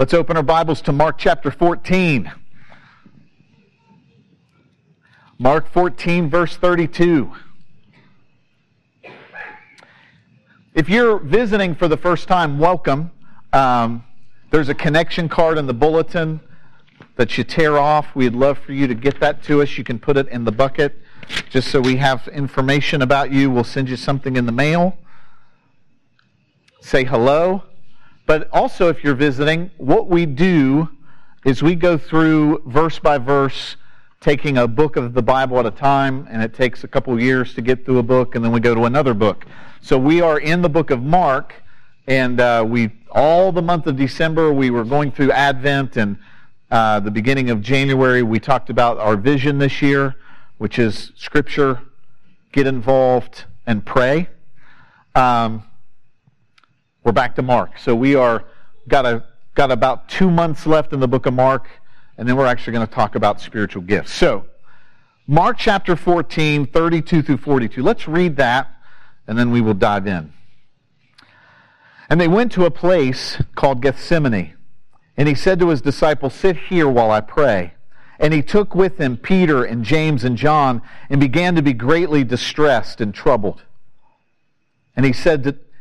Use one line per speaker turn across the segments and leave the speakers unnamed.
Let's open our Bibles to Mark chapter 14. Mark 14, verse 32. If you're visiting for the first time, welcome. Um, there's a connection card in the bulletin that you tear off. We'd love for you to get that to us. You can put it in the bucket just so we have information about you. We'll send you something in the mail. Say hello. But also, if you're visiting, what we do is we go through verse by verse, taking a book of the Bible at a time, and it takes a couple years to get through a book, and then we go to another book. So we are in the book of Mark, and uh, we all the month of December we were going through Advent, and uh, the beginning of January we talked about our vision this year, which is Scripture, get involved, and pray. Um, we're back to Mark. So we are got a got about two months left in the book of Mark, and then we're actually going to talk about spiritual gifts. So Mark chapter 14, 32 through 42. Let's read that, and then we will dive in. And they went to a place called Gethsemane, and he said to his disciples, Sit here while I pray. And he took with him Peter and James and John, and began to be greatly distressed and troubled. And he said to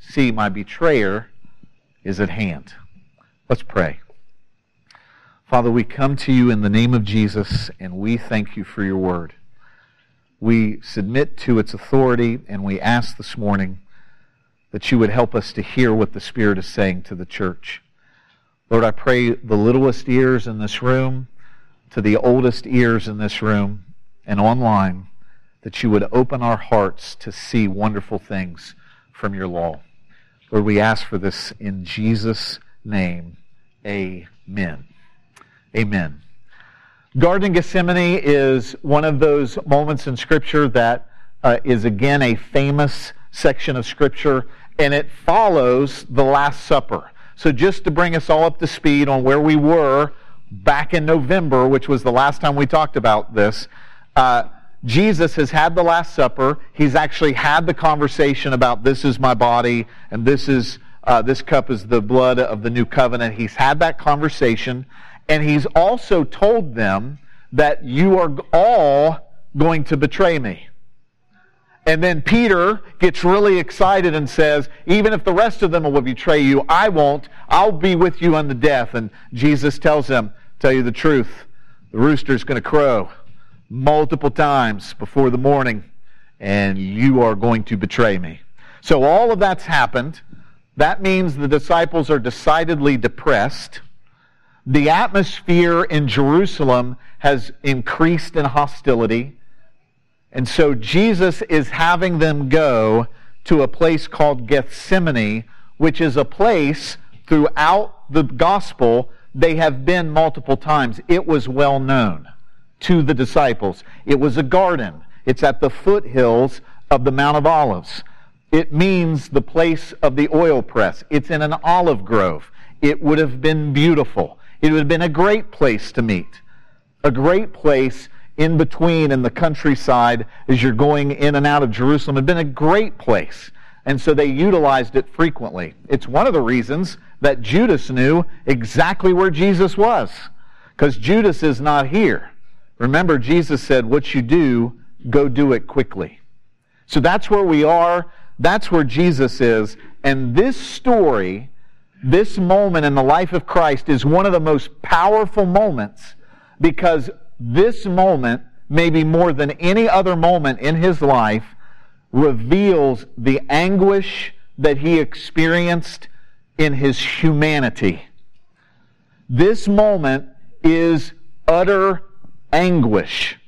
See, my betrayer is at hand. Let's pray. Father, we come to you in the name of Jesus, and we thank you for your word. We submit to its authority, and we ask this morning that you would help us to hear what the Spirit is saying to the church. Lord, I pray the littlest ears in this room to the oldest ears in this room and online that you would open our hearts to see wonderful things from your law. Lord, we ask for this in Jesus' name. Amen. Amen. Garden of Gethsemane is one of those moments in Scripture that uh, is again a famous section of Scripture, and it follows the Last Supper. So, just to bring us all up to speed on where we were back in November, which was the last time we talked about this, uh, Jesus has had the Last Supper. He's actually had the conversation about this is my body and this is uh, this cup is the blood of the new covenant. He's had that conversation, and he's also told them that you are all going to betray me. And then Peter gets really excited and says, Even if the rest of them will betray you, I won't. I'll be with you unto death. And Jesus tells him, Tell you the truth, the rooster's going to crow multiple times before the morning, and you are going to betray me. So all of that's happened. That means the disciples are decidedly depressed. The atmosphere in Jerusalem has increased in hostility. And so Jesus is having them go to a place called Gethsemane, which is a place throughout the gospel they have been multiple times. It was well known to the disciples. It was a garden. It's at the foothills of the Mount of Olives. It means the place of the oil press. It's in an olive grove. It would have been beautiful. It would have been a great place to meet. A great place in between in the countryside as you're going in and out of Jerusalem. It had been a great place. And so they utilized it frequently. It's one of the reasons that Judas knew exactly where Jesus was. Because Judas is not here. Remember, Jesus said, What you do, go do it quickly. So that's where we are. That's where Jesus is. And this story this moment in the life of Christ is one of the most powerful moments because this moment, maybe more than any other moment in his life, reveals the anguish that he experienced in his humanity. This moment is utter anguish.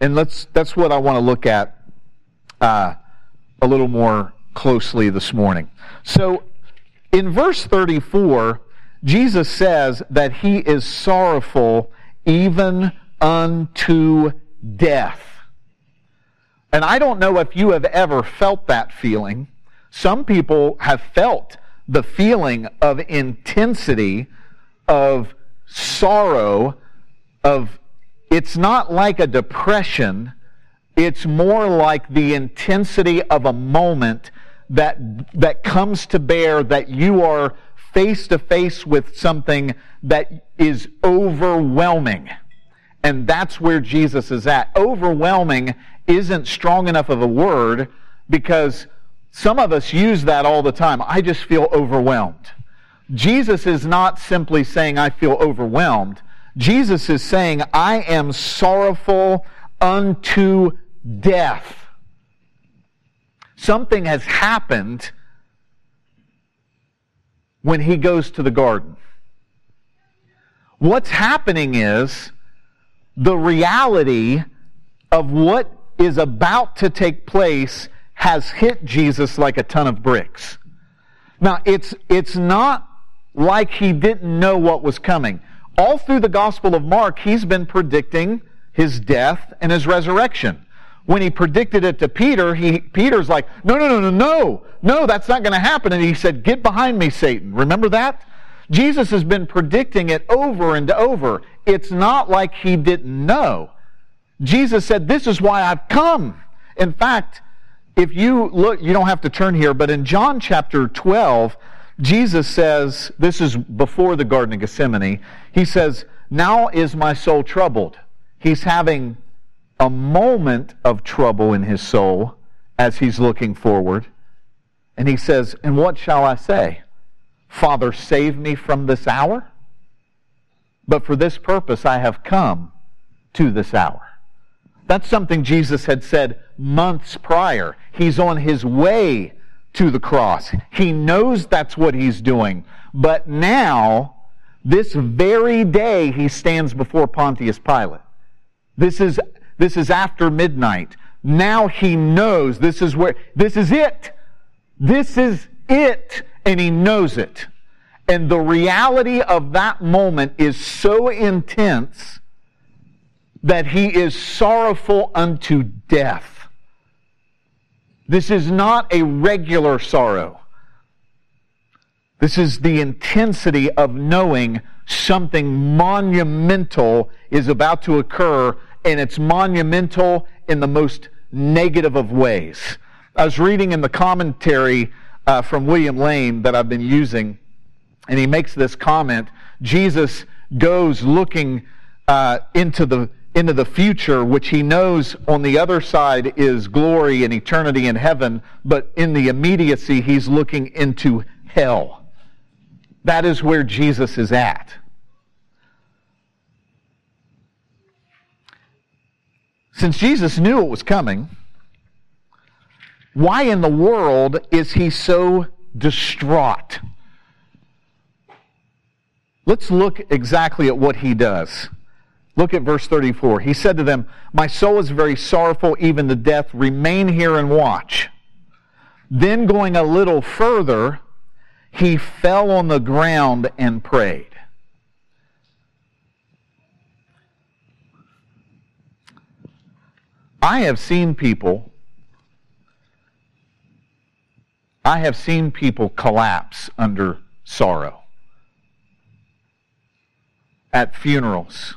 And let's, that's what I want to look at uh, a little more closely this morning. So, in verse 34, Jesus says that he is sorrowful even unto death. And I don't know if you have ever felt that feeling. Some people have felt the feeling of intensity, of sorrow, of it's not like a depression, it's more like the intensity of a moment that, that comes to bear that you are face to face with something that is overwhelming. And that's where Jesus is at. Overwhelming isn't strong enough of a word because some of us use that all the time. I just feel overwhelmed. Jesus is not simply saying, I feel overwhelmed. Jesus is saying, I am sorrowful unto death. Something has happened when he goes to the garden. What's happening is the reality of what is about to take place has hit Jesus like a ton of bricks. Now, it's, it's not like he didn't know what was coming. All through the Gospel of Mark, he's been predicting his death and his resurrection. When he predicted it to Peter, he, Peter's like, no, no, no, no, no, no, that's not going to happen. And he said, get behind me, Satan. Remember that? Jesus has been predicting it over and over. It's not like he didn't know. Jesus said, this is why I've come. In fact, if you look, you don't have to turn here, but in John chapter 12, Jesus says, this is before the Garden of Gethsemane, he says, Now is my soul troubled. He's having a moment of trouble in his soul as he's looking forward. And he says, And what shall I say? Father, save me from this hour? But for this purpose I have come to this hour. That's something Jesus had said months prior. He's on his way to the cross. He knows that's what he's doing. But now, this very day, he stands before Pontius Pilate. This is, this is after midnight. Now he knows this is where, this is it. This is it. And he knows it. And the reality of that moment is so intense that he is sorrowful unto death. This is not a regular sorrow. This is the intensity of knowing something monumental is about to occur, and it's monumental in the most negative of ways. I was reading in the commentary uh, from William Lane that I've been using, and he makes this comment Jesus goes looking uh, into the into the future, which he knows on the other side is glory and eternity in heaven, but in the immediacy, he's looking into hell. That is where Jesus is at. Since Jesus knew it was coming, why in the world is he so distraught? Let's look exactly at what he does. Look at verse 34. He said to them, My soul is very sorrowful, even to death. Remain here and watch. Then, going a little further, he fell on the ground and prayed. I have seen people, I have seen people collapse under sorrow at funerals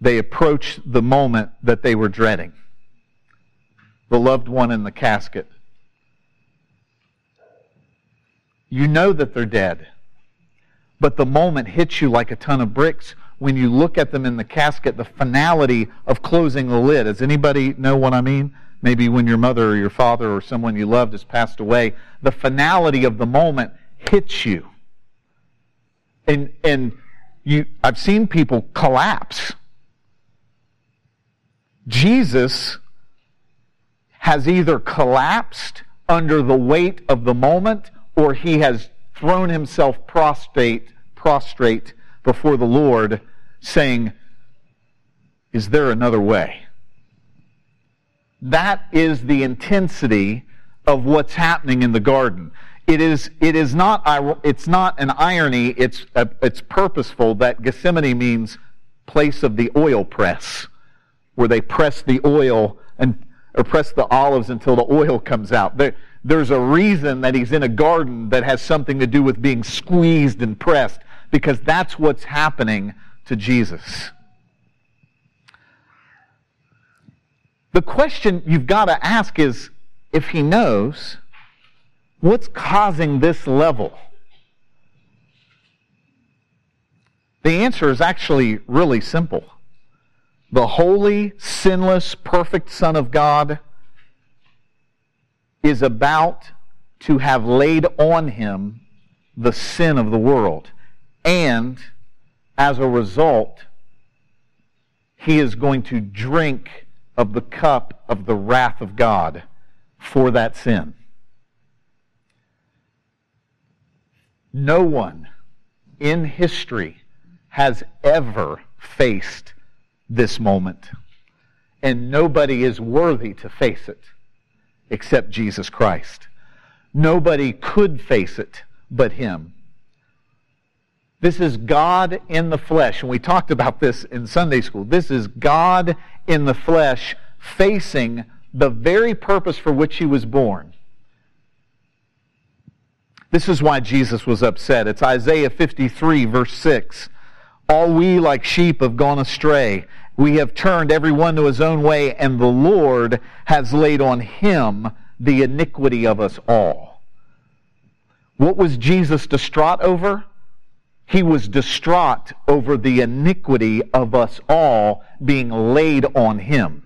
they approached the moment that they were dreading the loved one in the casket. You know that they're dead, but the moment hits you like a ton of bricks when you look at them in the casket, the finality of closing the lid. Does anybody know what I mean? maybe when your mother or your father or someone you loved has passed away, the finality of the moment hits you. And, and you, I've seen people collapse. Jesus has either collapsed under the weight of the moment or he has thrown himself prostrate, prostrate before the Lord saying, Is there another way? That is the intensity of what's happening in the garden. It is, it is not, it's not an irony, it's, uh, it's purposeful that Gethsemane means place of the oil press, where they press the oil and, or press the olives until the oil comes out. There, there's a reason that he's in a garden that has something to do with being squeezed and pressed, because that's what's happening to Jesus. The question you've got to ask is if he knows, what's causing this level? The answer is actually really simple. The holy, sinless, perfect Son of God is about to have laid on him the sin of the world. And as a result, he is going to drink of the cup of the wrath of God for that sin. No one in history has ever faced this moment. And nobody is worthy to face it except Jesus Christ. Nobody could face it but him. This is God in the flesh. And we talked about this in Sunday school. This is God in the flesh facing the very purpose for which he was born. This is why Jesus was upset. It's Isaiah 53, verse 6. All we like sheep have gone astray. We have turned every one to his own way, and the Lord has laid on him the iniquity of us all. What was Jesus distraught over? He was distraught over the iniquity of us all being laid on him.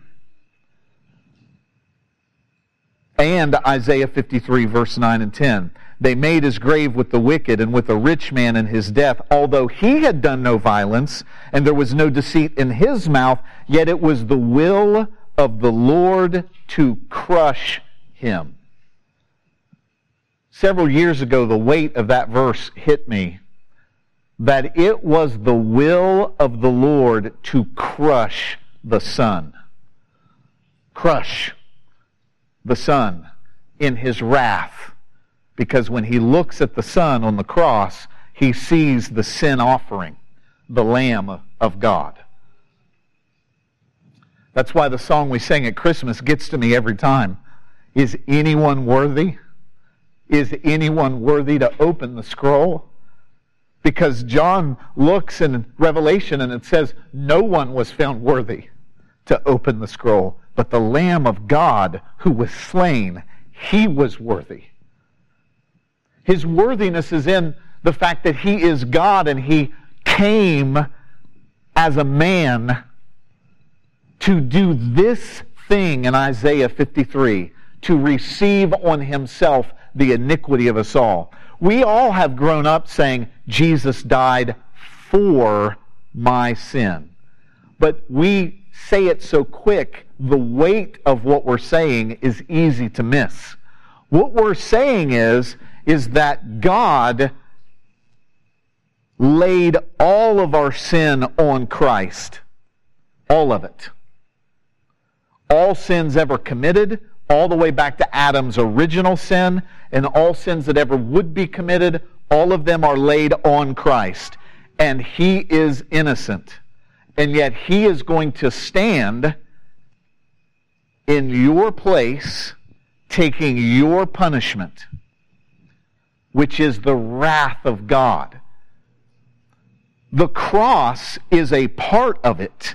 And Isaiah 53, verse 9 and 10. They made his grave with the wicked and with a rich man in his death. Although he had done no violence and there was no deceit in his mouth, yet it was the will of the Lord to crush him. Several years ago, the weight of that verse hit me that it was the will of the Lord to crush the Son. Crush the Son in his wrath. Because when he looks at the Son on the cross, he sees the sin offering, the Lamb of God. That's why the song we sing at Christmas gets to me every time. Is anyone worthy? Is anyone worthy to open the scroll? Because John looks in Revelation and it says, No one was found worthy to open the scroll, but the Lamb of God who was slain, he was worthy. His worthiness is in the fact that he is God and he came as a man to do this thing in Isaiah 53 to receive on himself the iniquity of us all. We all have grown up saying, Jesus died for my sin. But we say it so quick, the weight of what we're saying is easy to miss. What we're saying is, is that God laid all of our sin on Christ. All of it. All sins ever committed, all the way back to Adam's original sin and all sins that ever would be committed, all of them are laid on Christ. And he is innocent. And yet he is going to stand in your place, taking your punishment, which is the wrath of God. The cross is a part of it.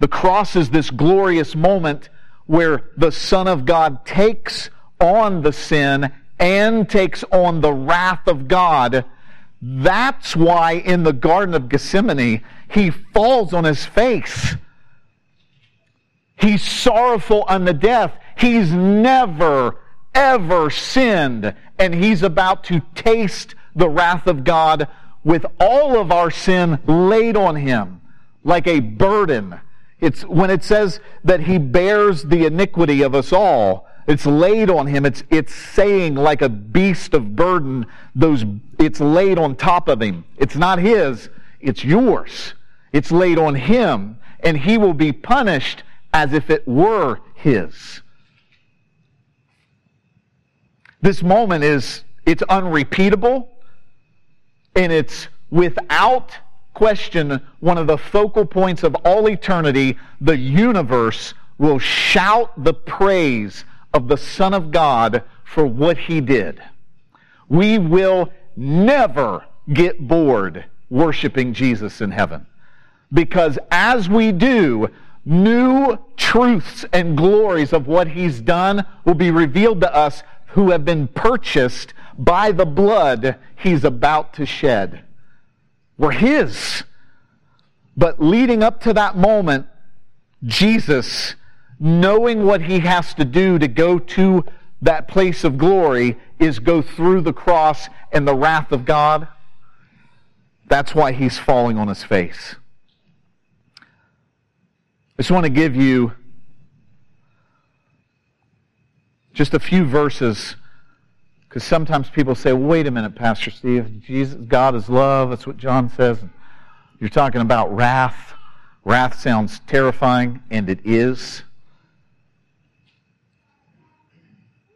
The cross is this glorious moment where the Son of God takes on the sin and takes on the wrath of God. That's why in the Garden of Gethsemane, he falls on his face. He's sorrowful unto death. He's never, ever sinned, and he's about to taste the wrath of God with all of our sin laid on him like a burden. It's when it says that he bears the iniquity of us all. It's laid on him. It's, it's saying like a beast of burden, those, it's laid on top of him. It's not his, it's yours. It's laid on him, and he will be punished as if it were his. This moment is, it's unrepeatable, and it's without question one of the focal points of all eternity. The universe will shout the praise of the Son of God for what he did. We will never get bored worshiping Jesus in heaven. Because as we do, new truths and glories of what he's done will be revealed to us who have been purchased by the blood he's about to shed. We're his. But leading up to that moment, Jesus knowing what he has to do to go to that place of glory is go through the cross and the wrath of God. That's why he's falling on his face. I just want to give you just a few verses because sometimes people say, well, wait a minute, Pastor Steve. Jesus, God is love. That's what John says. You're talking about wrath. Wrath sounds terrifying, and it is.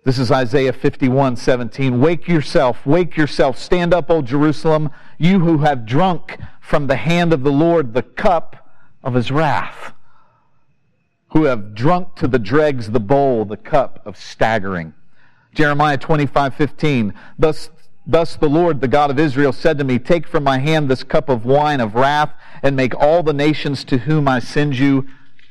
This is Isaiah 51 17. Wake yourself, wake yourself, stand up, O Jerusalem, you who have drunk from the hand of the Lord the cup of his wrath, who have drunk to the dregs the bowl, the cup of staggering. Jeremiah 25 15. Thus, thus the Lord, the God of Israel, said to me, Take from my hand this cup of wine of wrath, and make all the nations to whom I send you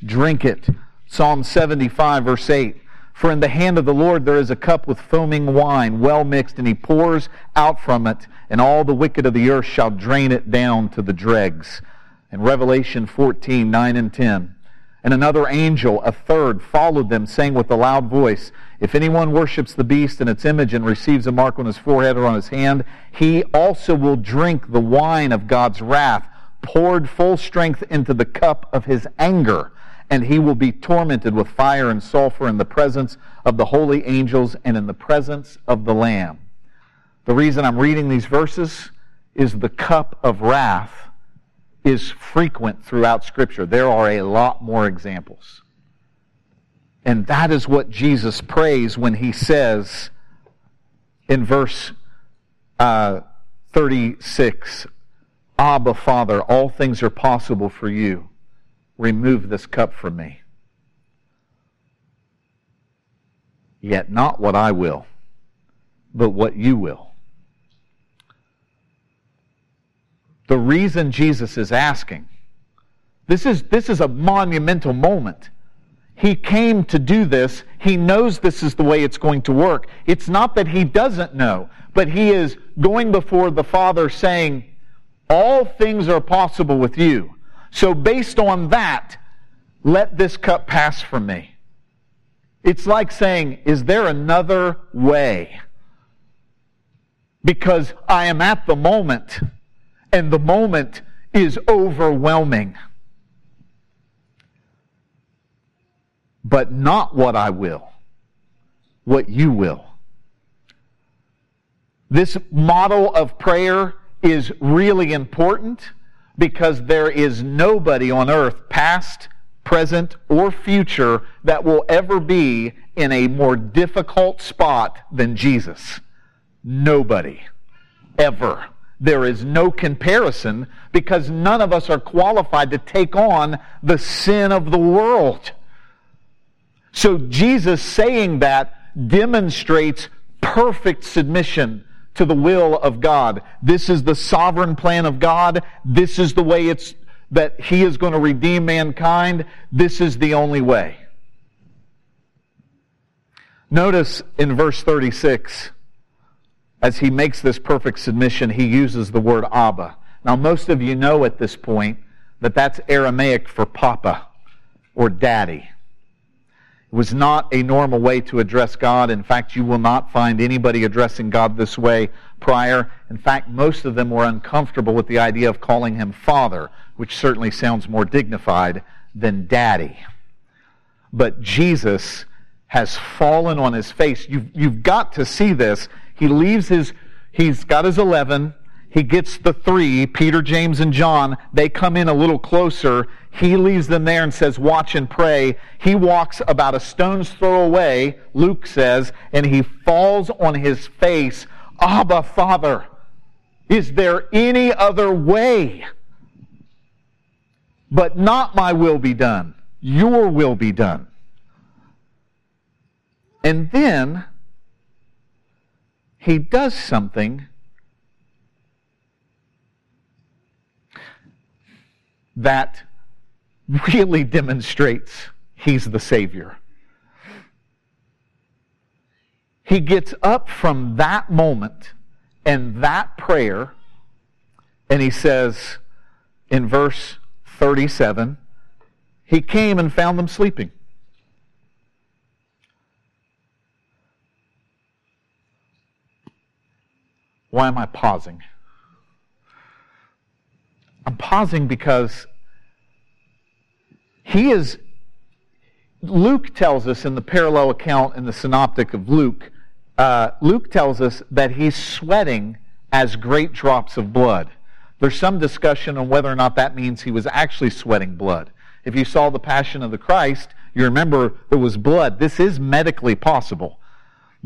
drink it. Psalm 75, verse 8. For in the hand of the Lord there is a cup with foaming wine, well mixed, and he pours out from it, and all the wicked of the earth shall drain it down to the dregs. In Revelation 14, 9 and 10. And another angel, a third, followed them, saying with a loud voice, If anyone worships the beast and its image and receives a mark on his forehead or on his hand, he also will drink the wine of God's wrath, poured full strength into the cup of his anger and he will be tormented with fire and sulfur in the presence of the holy angels and in the presence of the Lamb. The reason I'm reading these verses is the cup of wrath is frequent throughout Scripture. There are a lot more examples. And that is what Jesus prays when he says in verse uh, 36 Abba, Father, all things are possible for you remove this cup from me. Yet not what I will, but what you will. The reason Jesus is asking, this is, this is a monumental moment. He came to do this. He knows this is the way it's going to work. It's not that he doesn't know, but he is going before the Father saying, All things are possible with you. So, based on that, let this cup pass from me. It's like saying, Is there another way? Because I am at the moment, and the moment is overwhelming. But not what I will, what you will. This model of prayer is really important because there is nobody on earth, past, present, or future, that will ever be in a more difficult spot than Jesus. Nobody. Ever. There is no comparison because none of us are qualified to take on the sin of the world. So Jesus saying that demonstrates perfect submission to the will of God. This is the sovereign plan of God. This is the way it's that He is going to redeem mankind. This is the only way. Notice in verse 36, as he makes this perfect submission, he uses the word Abba. Now, most of you know at this point that that's Aramaic for Papa or Daddy. It was not a normal way to address God. In fact, you will not find anybody addressing God this way prior. In fact, most of them were uncomfortable with the idea of calling him Father, which certainly sounds more dignified than Daddy. But Jesus has fallen on his face. You've, you've got to see this. He leaves his, he's got his 11. He gets the three, Peter, James, and John. They come in a little closer. He leaves them there and says, Watch and pray. He walks about a stone's throw away, Luke says, and he falls on his face. Abba, Father, is there any other way? But not my will be done, your will be done. And then he does something that really demonstrates he's the Savior. He gets up from that moment and that prayer, and he says in verse 37 he came and found them sleeping. Why am I pausing? I'm pausing because he is, Luke tells us in the parallel account in the synoptic of Luke, uh, Luke tells us that he's sweating as great drops of blood. There's some discussion on whether or not that means he was actually sweating blood. If you saw the Passion of the Christ, you remember it was blood. This is medically possible.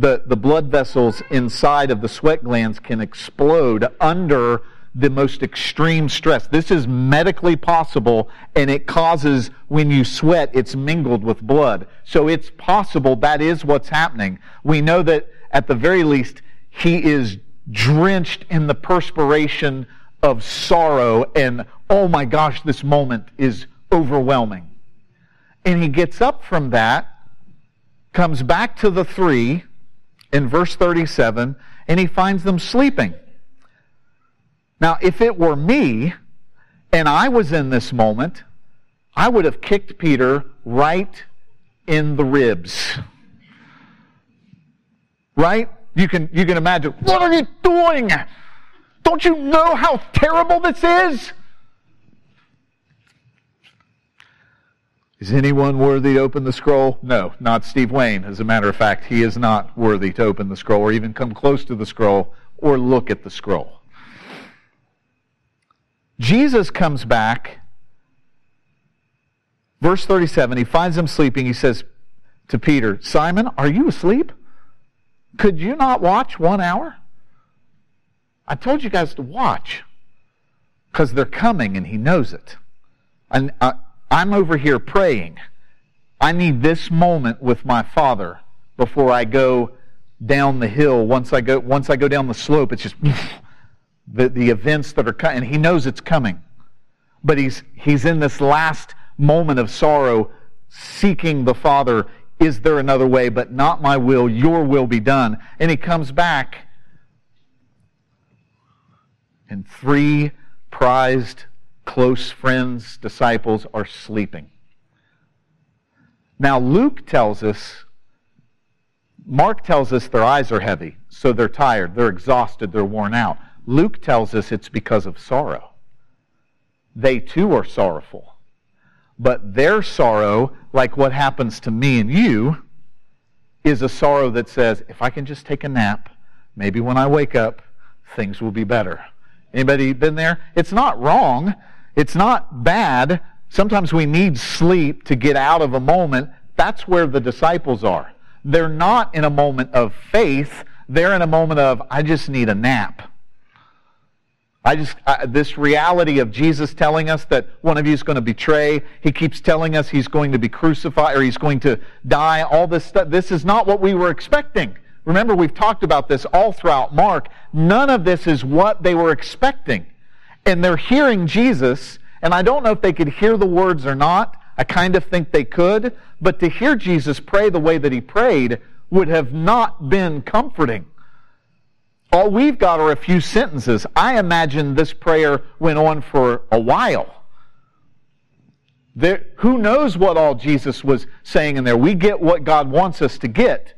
The, the blood vessels inside of the sweat glands can explode under the most extreme stress. This is medically possible, and it causes, when you sweat, it's mingled with blood. So it's possible that is what's happening. We know that at the very least, he is drenched in the perspiration of sorrow, and oh my gosh, this moment is overwhelming. And he gets up from that, comes back to the three in verse 37, and he finds them sleeping. Now, if it were me and I was in this moment, I would have kicked Peter right in the ribs. Right? You can, you can imagine, what are you doing? Don't you know how terrible this is? Is anyone worthy to open the scroll? No, not Steve Wayne. As a matter of fact, he is not worthy to open the scroll or even come close to the scroll or look at the scroll. Jesus comes back. Verse 37, he finds them sleeping. He says to Peter, Simon, are you asleep? Could you not watch one hour? I told you guys to watch because they're coming and he knows it. And I, I'm over here praying. I need this moment with my father before I go down the hill. Once I go, once I go down the slope, it's just the, the events that are coming. And he knows it's coming. But he's, he's in this last moment of sorrow, seeking the Father. Is there another way? But not my will, your will be done. And he comes back, and three prized, close friends, disciples are sleeping. Now, Luke tells us, Mark tells us their eyes are heavy, so they're tired, they're exhausted, they're worn out. Luke tells us it's because of sorrow. They too are sorrowful. But their sorrow, like what happens to me and you, is a sorrow that says, if I can just take a nap, maybe when I wake up, things will be better. Anybody been there? It's not wrong. It's not bad. Sometimes we need sleep to get out of a moment. That's where the disciples are. They're not in a moment of faith. They're in a moment of, I just need a nap. I just, uh, this reality of Jesus telling us that one of you is going to betray, he keeps telling us he's going to be crucified or he's going to die, all this stuff. This is not what we were expecting. Remember, we've talked about this all throughout Mark. None of this is what they were expecting. And they're hearing Jesus, and I don't know if they could hear the words or not. I kind of think they could. But to hear Jesus pray the way that he prayed would have not been comforting. All we've got are a few sentences. I imagine this prayer went on for a while. There, who knows what all Jesus was saying in there? We get what God wants us to get.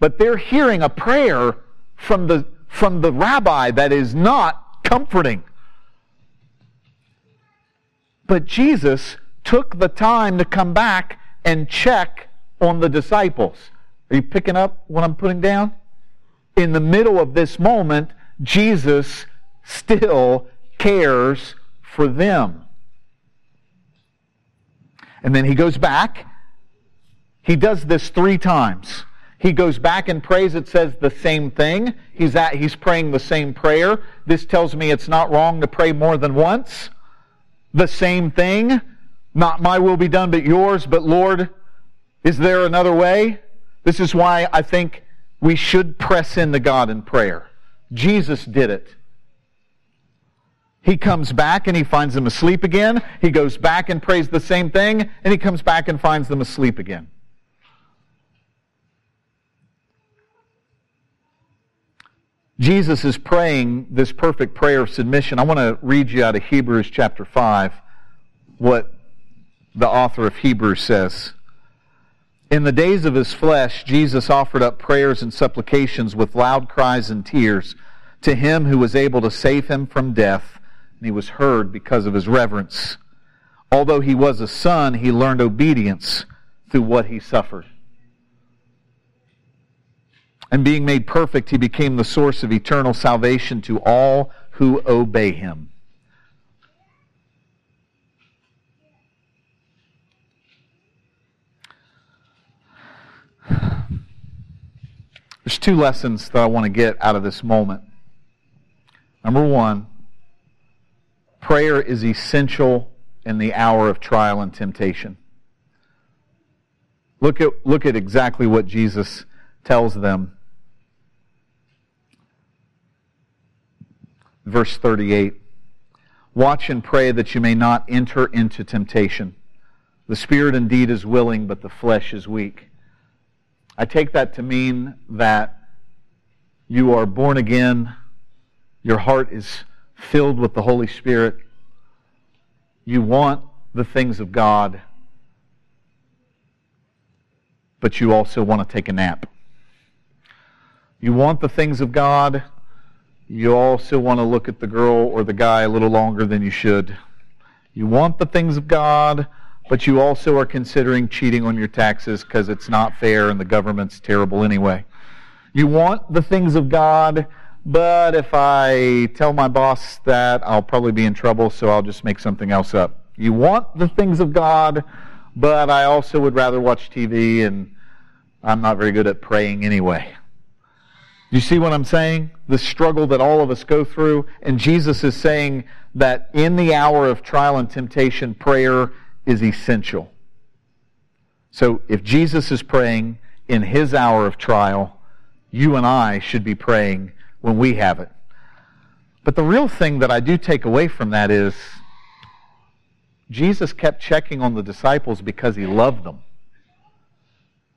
But they're hearing a prayer from the, from the rabbi that is not comforting. But Jesus took the time to come back and check on the disciples. Are you picking up what I'm putting down? In the middle of this moment, Jesus still cares for them. And then he goes back. He does this three times. He goes back and prays. It says the same thing. He's at, he's praying the same prayer. This tells me it's not wrong to pray more than once. The same thing. Not my will be done, but yours. But Lord, is there another way? This is why I think we should press into God in prayer. Jesus did it. He comes back and he finds them asleep again. He goes back and prays the same thing, and he comes back and finds them asleep again. Jesus is praying this perfect prayer of submission. I want to read you out of Hebrews chapter 5 what the author of Hebrews says. In the days of his flesh, Jesus offered up prayers and supplications with loud cries and tears to him who was able to save him from death, and he was heard because of his reverence. Although he was a son, he learned obedience through what he suffered. And being made perfect, he became the source of eternal salvation to all who obey him. There's two lessons that I want to get out of this moment. Number one, prayer is essential in the hour of trial and temptation. Look at, look at exactly what Jesus tells them verse 38. Watch and pray that you may not enter into temptation. The spirit indeed is willing, but the flesh is weak. I take that to mean that you are born again, your heart is filled with the Holy Spirit, you want the things of God, but you also want to take a nap. You want the things of God, you also want to look at the girl or the guy a little longer than you should. You want the things of God, but you also are considering cheating on your taxes because it's not fair and the government's terrible anyway. You want the things of God, but if I tell my boss that, I'll probably be in trouble, so I'll just make something else up. You want the things of God, but I also would rather watch TV and I'm not very good at praying anyway. You see what I'm saying? The struggle that all of us go through. And Jesus is saying that in the hour of trial and temptation, prayer is essential. So if Jesus is praying in his hour of trial, you and I should be praying when we have it. But the real thing that I do take away from that is Jesus kept checking on the disciples because he loved them.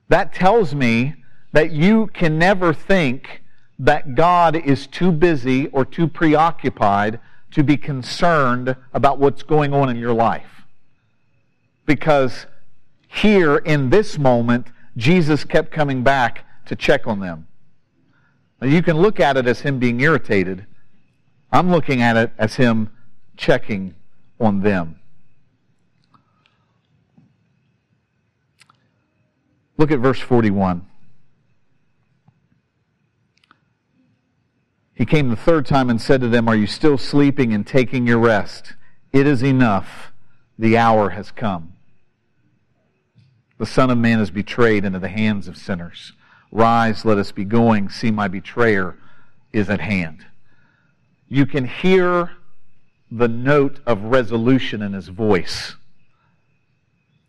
That tells me that you can never think that God is too busy or too preoccupied to be concerned about what's going on in your life. Because here in this moment, Jesus kept coming back to check on them. Now, you can look at it as him being irritated. I'm looking at it as him checking on them. Look at verse 41. He came the third time and said to them, Are you still sleeping and taking your rest? It is enough. The hour has come. The Son of Man is betrayed into the hands of sinners. Rise, let us be going. See, my betrayer is at hand. You can hear the note of resolution in his voice.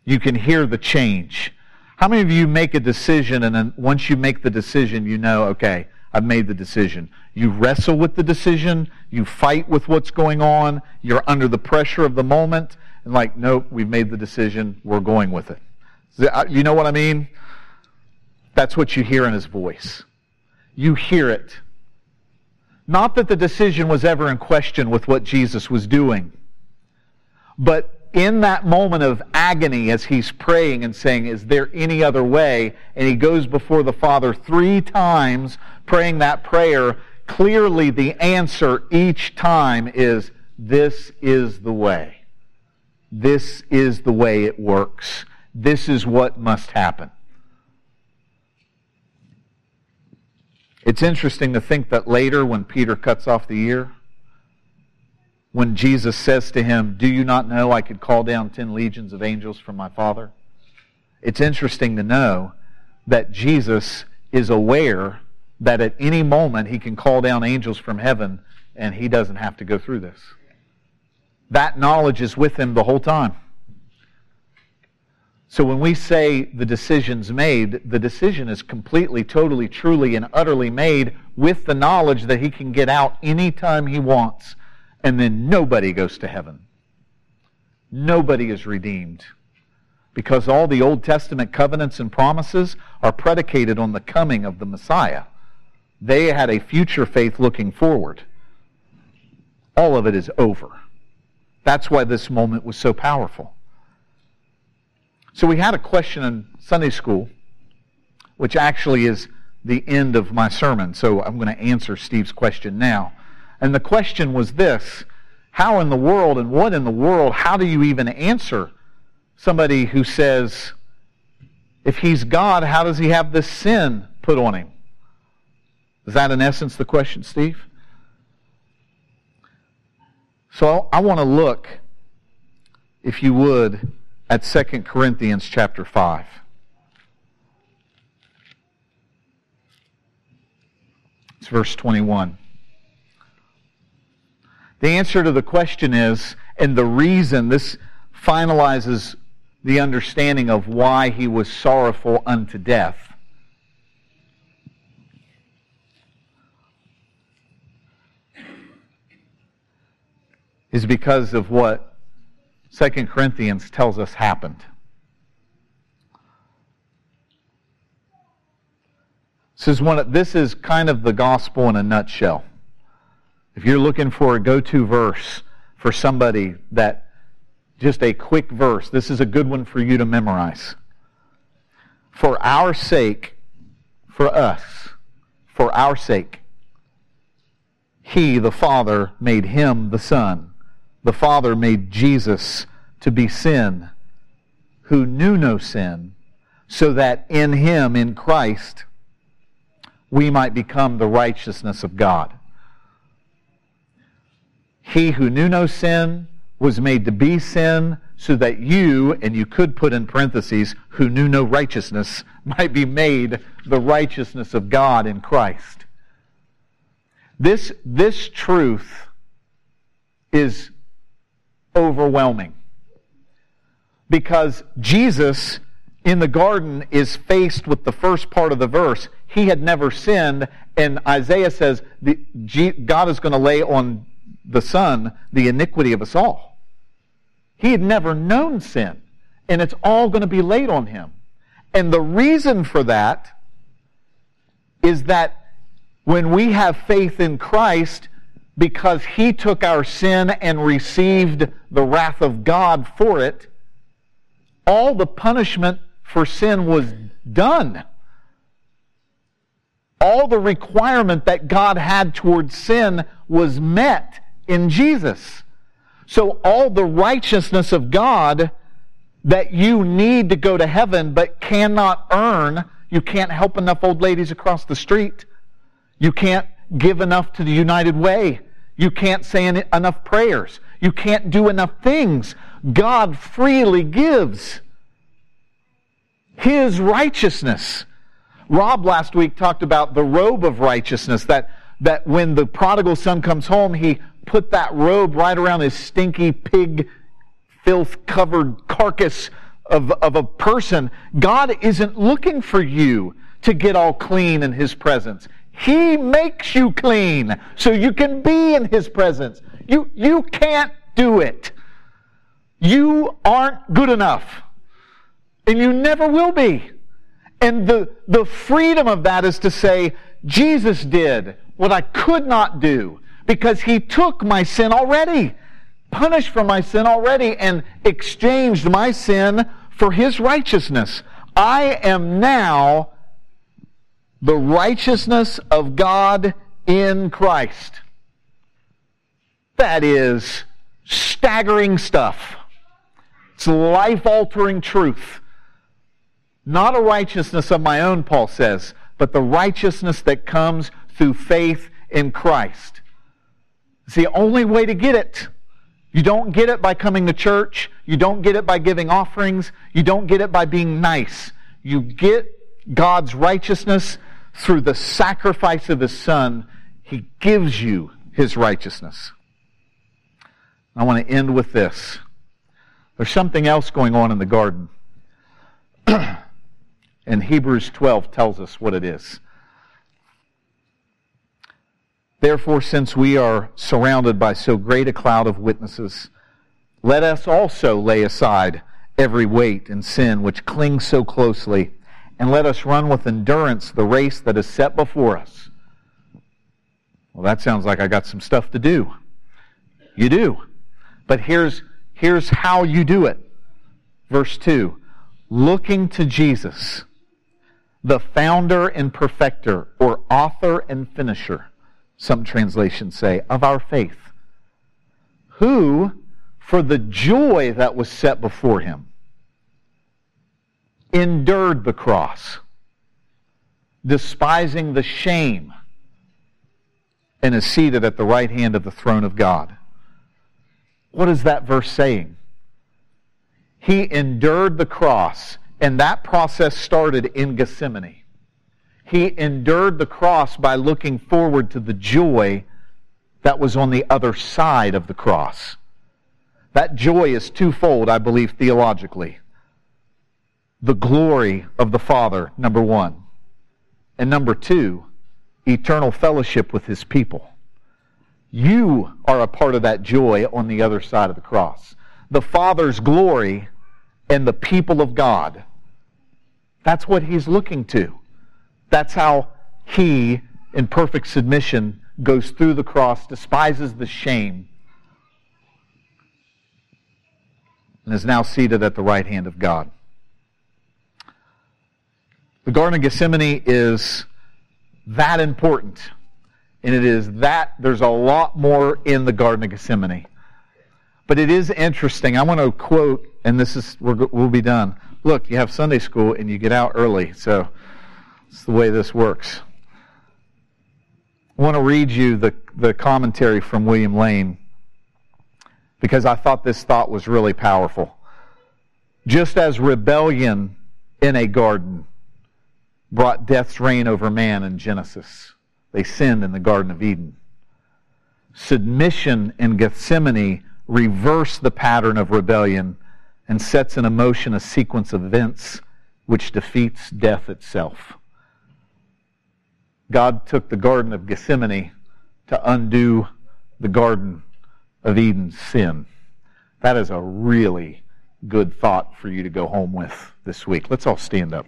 You can hear the change. How many of you make a decision and then once you make the decision, you know, okay, I've made the decision. You wrestle with the decision. You fight with what's going on. You're under the pressure of the moment. And like, nope, we've made the decision. We're going with it. Uh, you know what I mean? That's what you hear in his voice. You hear it. Not that the decision was ever in question with what Jesus was doing, but in that moment of agony as he's praying and saying, Is there any other way? And he goes before the Father three times praying that prayer. Clearly, the answer each time is, This is the way. This is the way it works. This is what must happen. It's interesting to think that later, when Peter cuts off the ear, when Jesus says to him, Do you not know I could call down ten legions of angels from my Father? It's interesting to know that Jesus is aware that at any moment he can call down angels from heaven and he doesn't have to go through this. That knowledge is with him the whole time. So when we say the decision's made, the decision is completely, totally, truly, and utterly made with the knowledge that he can get out anytime he wants and then nobody goes to heaven. Nobody is redeemed. Because all the Old Testament covenants and promises are predicated on the coming of the Messiah. They had a future faith looking forward. All of it is over. That's why this moment was so powerful. So we had a question in Sunday school, which actually is the end of my sermon. So I'm going to answer Steve's question now. And the question was this How in the world and what in the world, how do you even answer somebody who says, if he's God, how does he have this sin put on him? Is that in essence the question, Steve? So I want to look, if you would, at 2 Corinthians chapter 5. It's verse 21. The answer to the question is, and the reason this finalizes the understanding of why he was sorrowful unto death. Is because of what 2 Corinthians tells us happened. This is, one, this is kind of the gospel in a nutshell. If you're looking for a go to verse for somebody that just a quick verse, this is a good one for you to memorize. For our sake, for us, for our sake, He, the Father, made Him the Son. The Father made Jesus to be sin, who knew no sin, so that in Him, in Christ, we might become the righteousness of God. He who knew no sin was made to be sin so that you, and you could put in parentheses, who knew no righteousness, might be made the righteousness of God in Christ. This, this truth is overwhelming because Jesus in the garden is faced with the first part of the verse. He had never sinned, and Isaiah says the, God is going to lay on the Son the iniquity of us all. He had never known sin, and it's all going to be laid on him. And the reason for that is that when we have faith in Christ, because he took our sin and received the wrath of God for it, all the punishment for sin was done. All the requirement that God had towards sin was met in Jesus. So all the righteousness of God that you need to go to heaven but cannot earn, you can't help enough old ladies across the street. You can't give enough to the United Way. You can't say enough prayers. You can't do enough things. God freely gives His righteousness. Rob last week talked about the robe of righteousness that, that when the prodigal son comes home, he put that robe right around his stinky pig filth covered carcass of, of a person. God isn't looking for you to get all clean in his presence. He makes you clean so you can be in his presence. You, you can't do it. You aren't good enough. And you never will be. And the, the freedom of that is to say, Jesus did what I could not do because he took my sin already. punished for my sin already and exchanged my sin for his righteousness. I am now the righteousness of God in Christ. That is staggering stuff. It's life altering truth. Not a righteousness of my own, Paul says, but the righteousness that comes through faith in Christ. It's the only way to get it. You don't get it by coming to church. You don't get it by giving offerings. You don't get it by being nice. You get God's righteousness through the sacrifice of His Son. He gives you His righteousness. I want to end with this. There's something else going on in the garden. and Hebrews 12 tells us what it is. Therefore, since we are surrounded by so great a cloud of witnesses, let us also lay aside every weight and sin which clings so closely, and let us run with endurance the race that is set before us. Well, that sounds like I got some stuff to do. You do. But here's, here's how you do it. Verse 2 Looking to Jesus, the founder and perfecter, or author and finisher some translations say, of our faith, who, for the joy that was set before him, endured the cross, despising the shame, and is seated at the right hand of the throne of God. What is that verse saying? He endured the cross, and that process started in Gethsemane. He endured the cross by looking forward to the joy that was on the other side of the cross. That joy is twofold, I believe, theologically. The glory of the Father, number one. And number two, eternal fellowship with His people. You are a part of that joy on the other side of the cross. The Father's glory and the people of God. That's what He's looking to. That's how he, in perfect submission, goes through the cross, despises the shame, and is now seated at the right hand of God. The Garden of Gethsemane is that important. And it is that, there's a lot more in the Garden of Gethsemane. But it is interesting. I want to quote, and this is, we'll be done. Look, you have Sunday school and you get out early, so it's the way this works. I want to read you the, the commentary from William Lane because I thought this thought was really powerful. Just as rebellion in a garden brought death's reign over man in Genesis, they sinned in the Garden of Eden. Submission in Gethsemane reversed the pattern of rebellion and sets in motion a sequence of events which defeats death itself. God took the Garden of Gethsemane to undo the Garden of Eden's sin. That is a really good thought for you to go home with this week. Let's all stand up.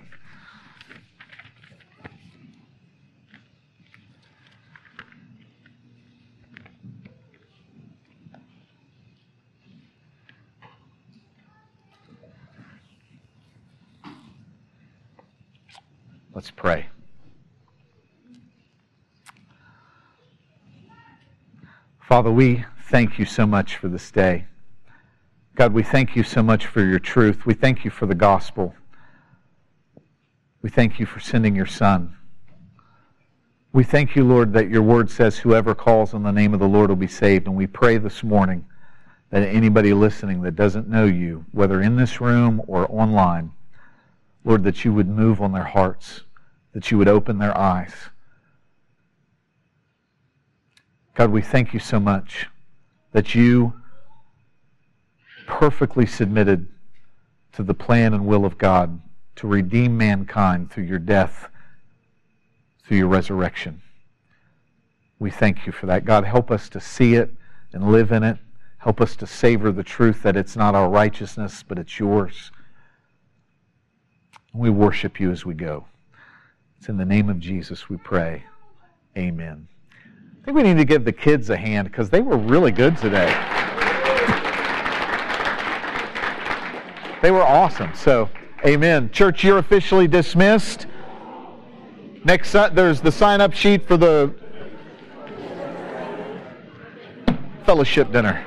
Let's pray. Father, we thank you so much for this day. God, we thank you so much for your truth. We thank you for the gospel. We thank you for sending your Son. We thank you, Lord, that your word says whoever calls on the name of the Lord will be saved. And we pray this morning that anybody listening that doesn't know you, whether in this room or online, Lord, that you would move on their hearts, that you would open their eyes God, we thank you so much that you perfectly submitted to the plan and will of God to redeem mankind through your death, through your resurrection. We thank you for that. God, help us to see it and live in it. Help us to savor the truth that it's not our righteousness, but it's yours. We worship you as we go. It's in the name of Jesus we pray. Amen. I think we need to give the kids a hand because they were really good today. They were awesome. So, amen. Church, you're officially dismissed. Next, there's the sign up sheet for the fellowship dinner.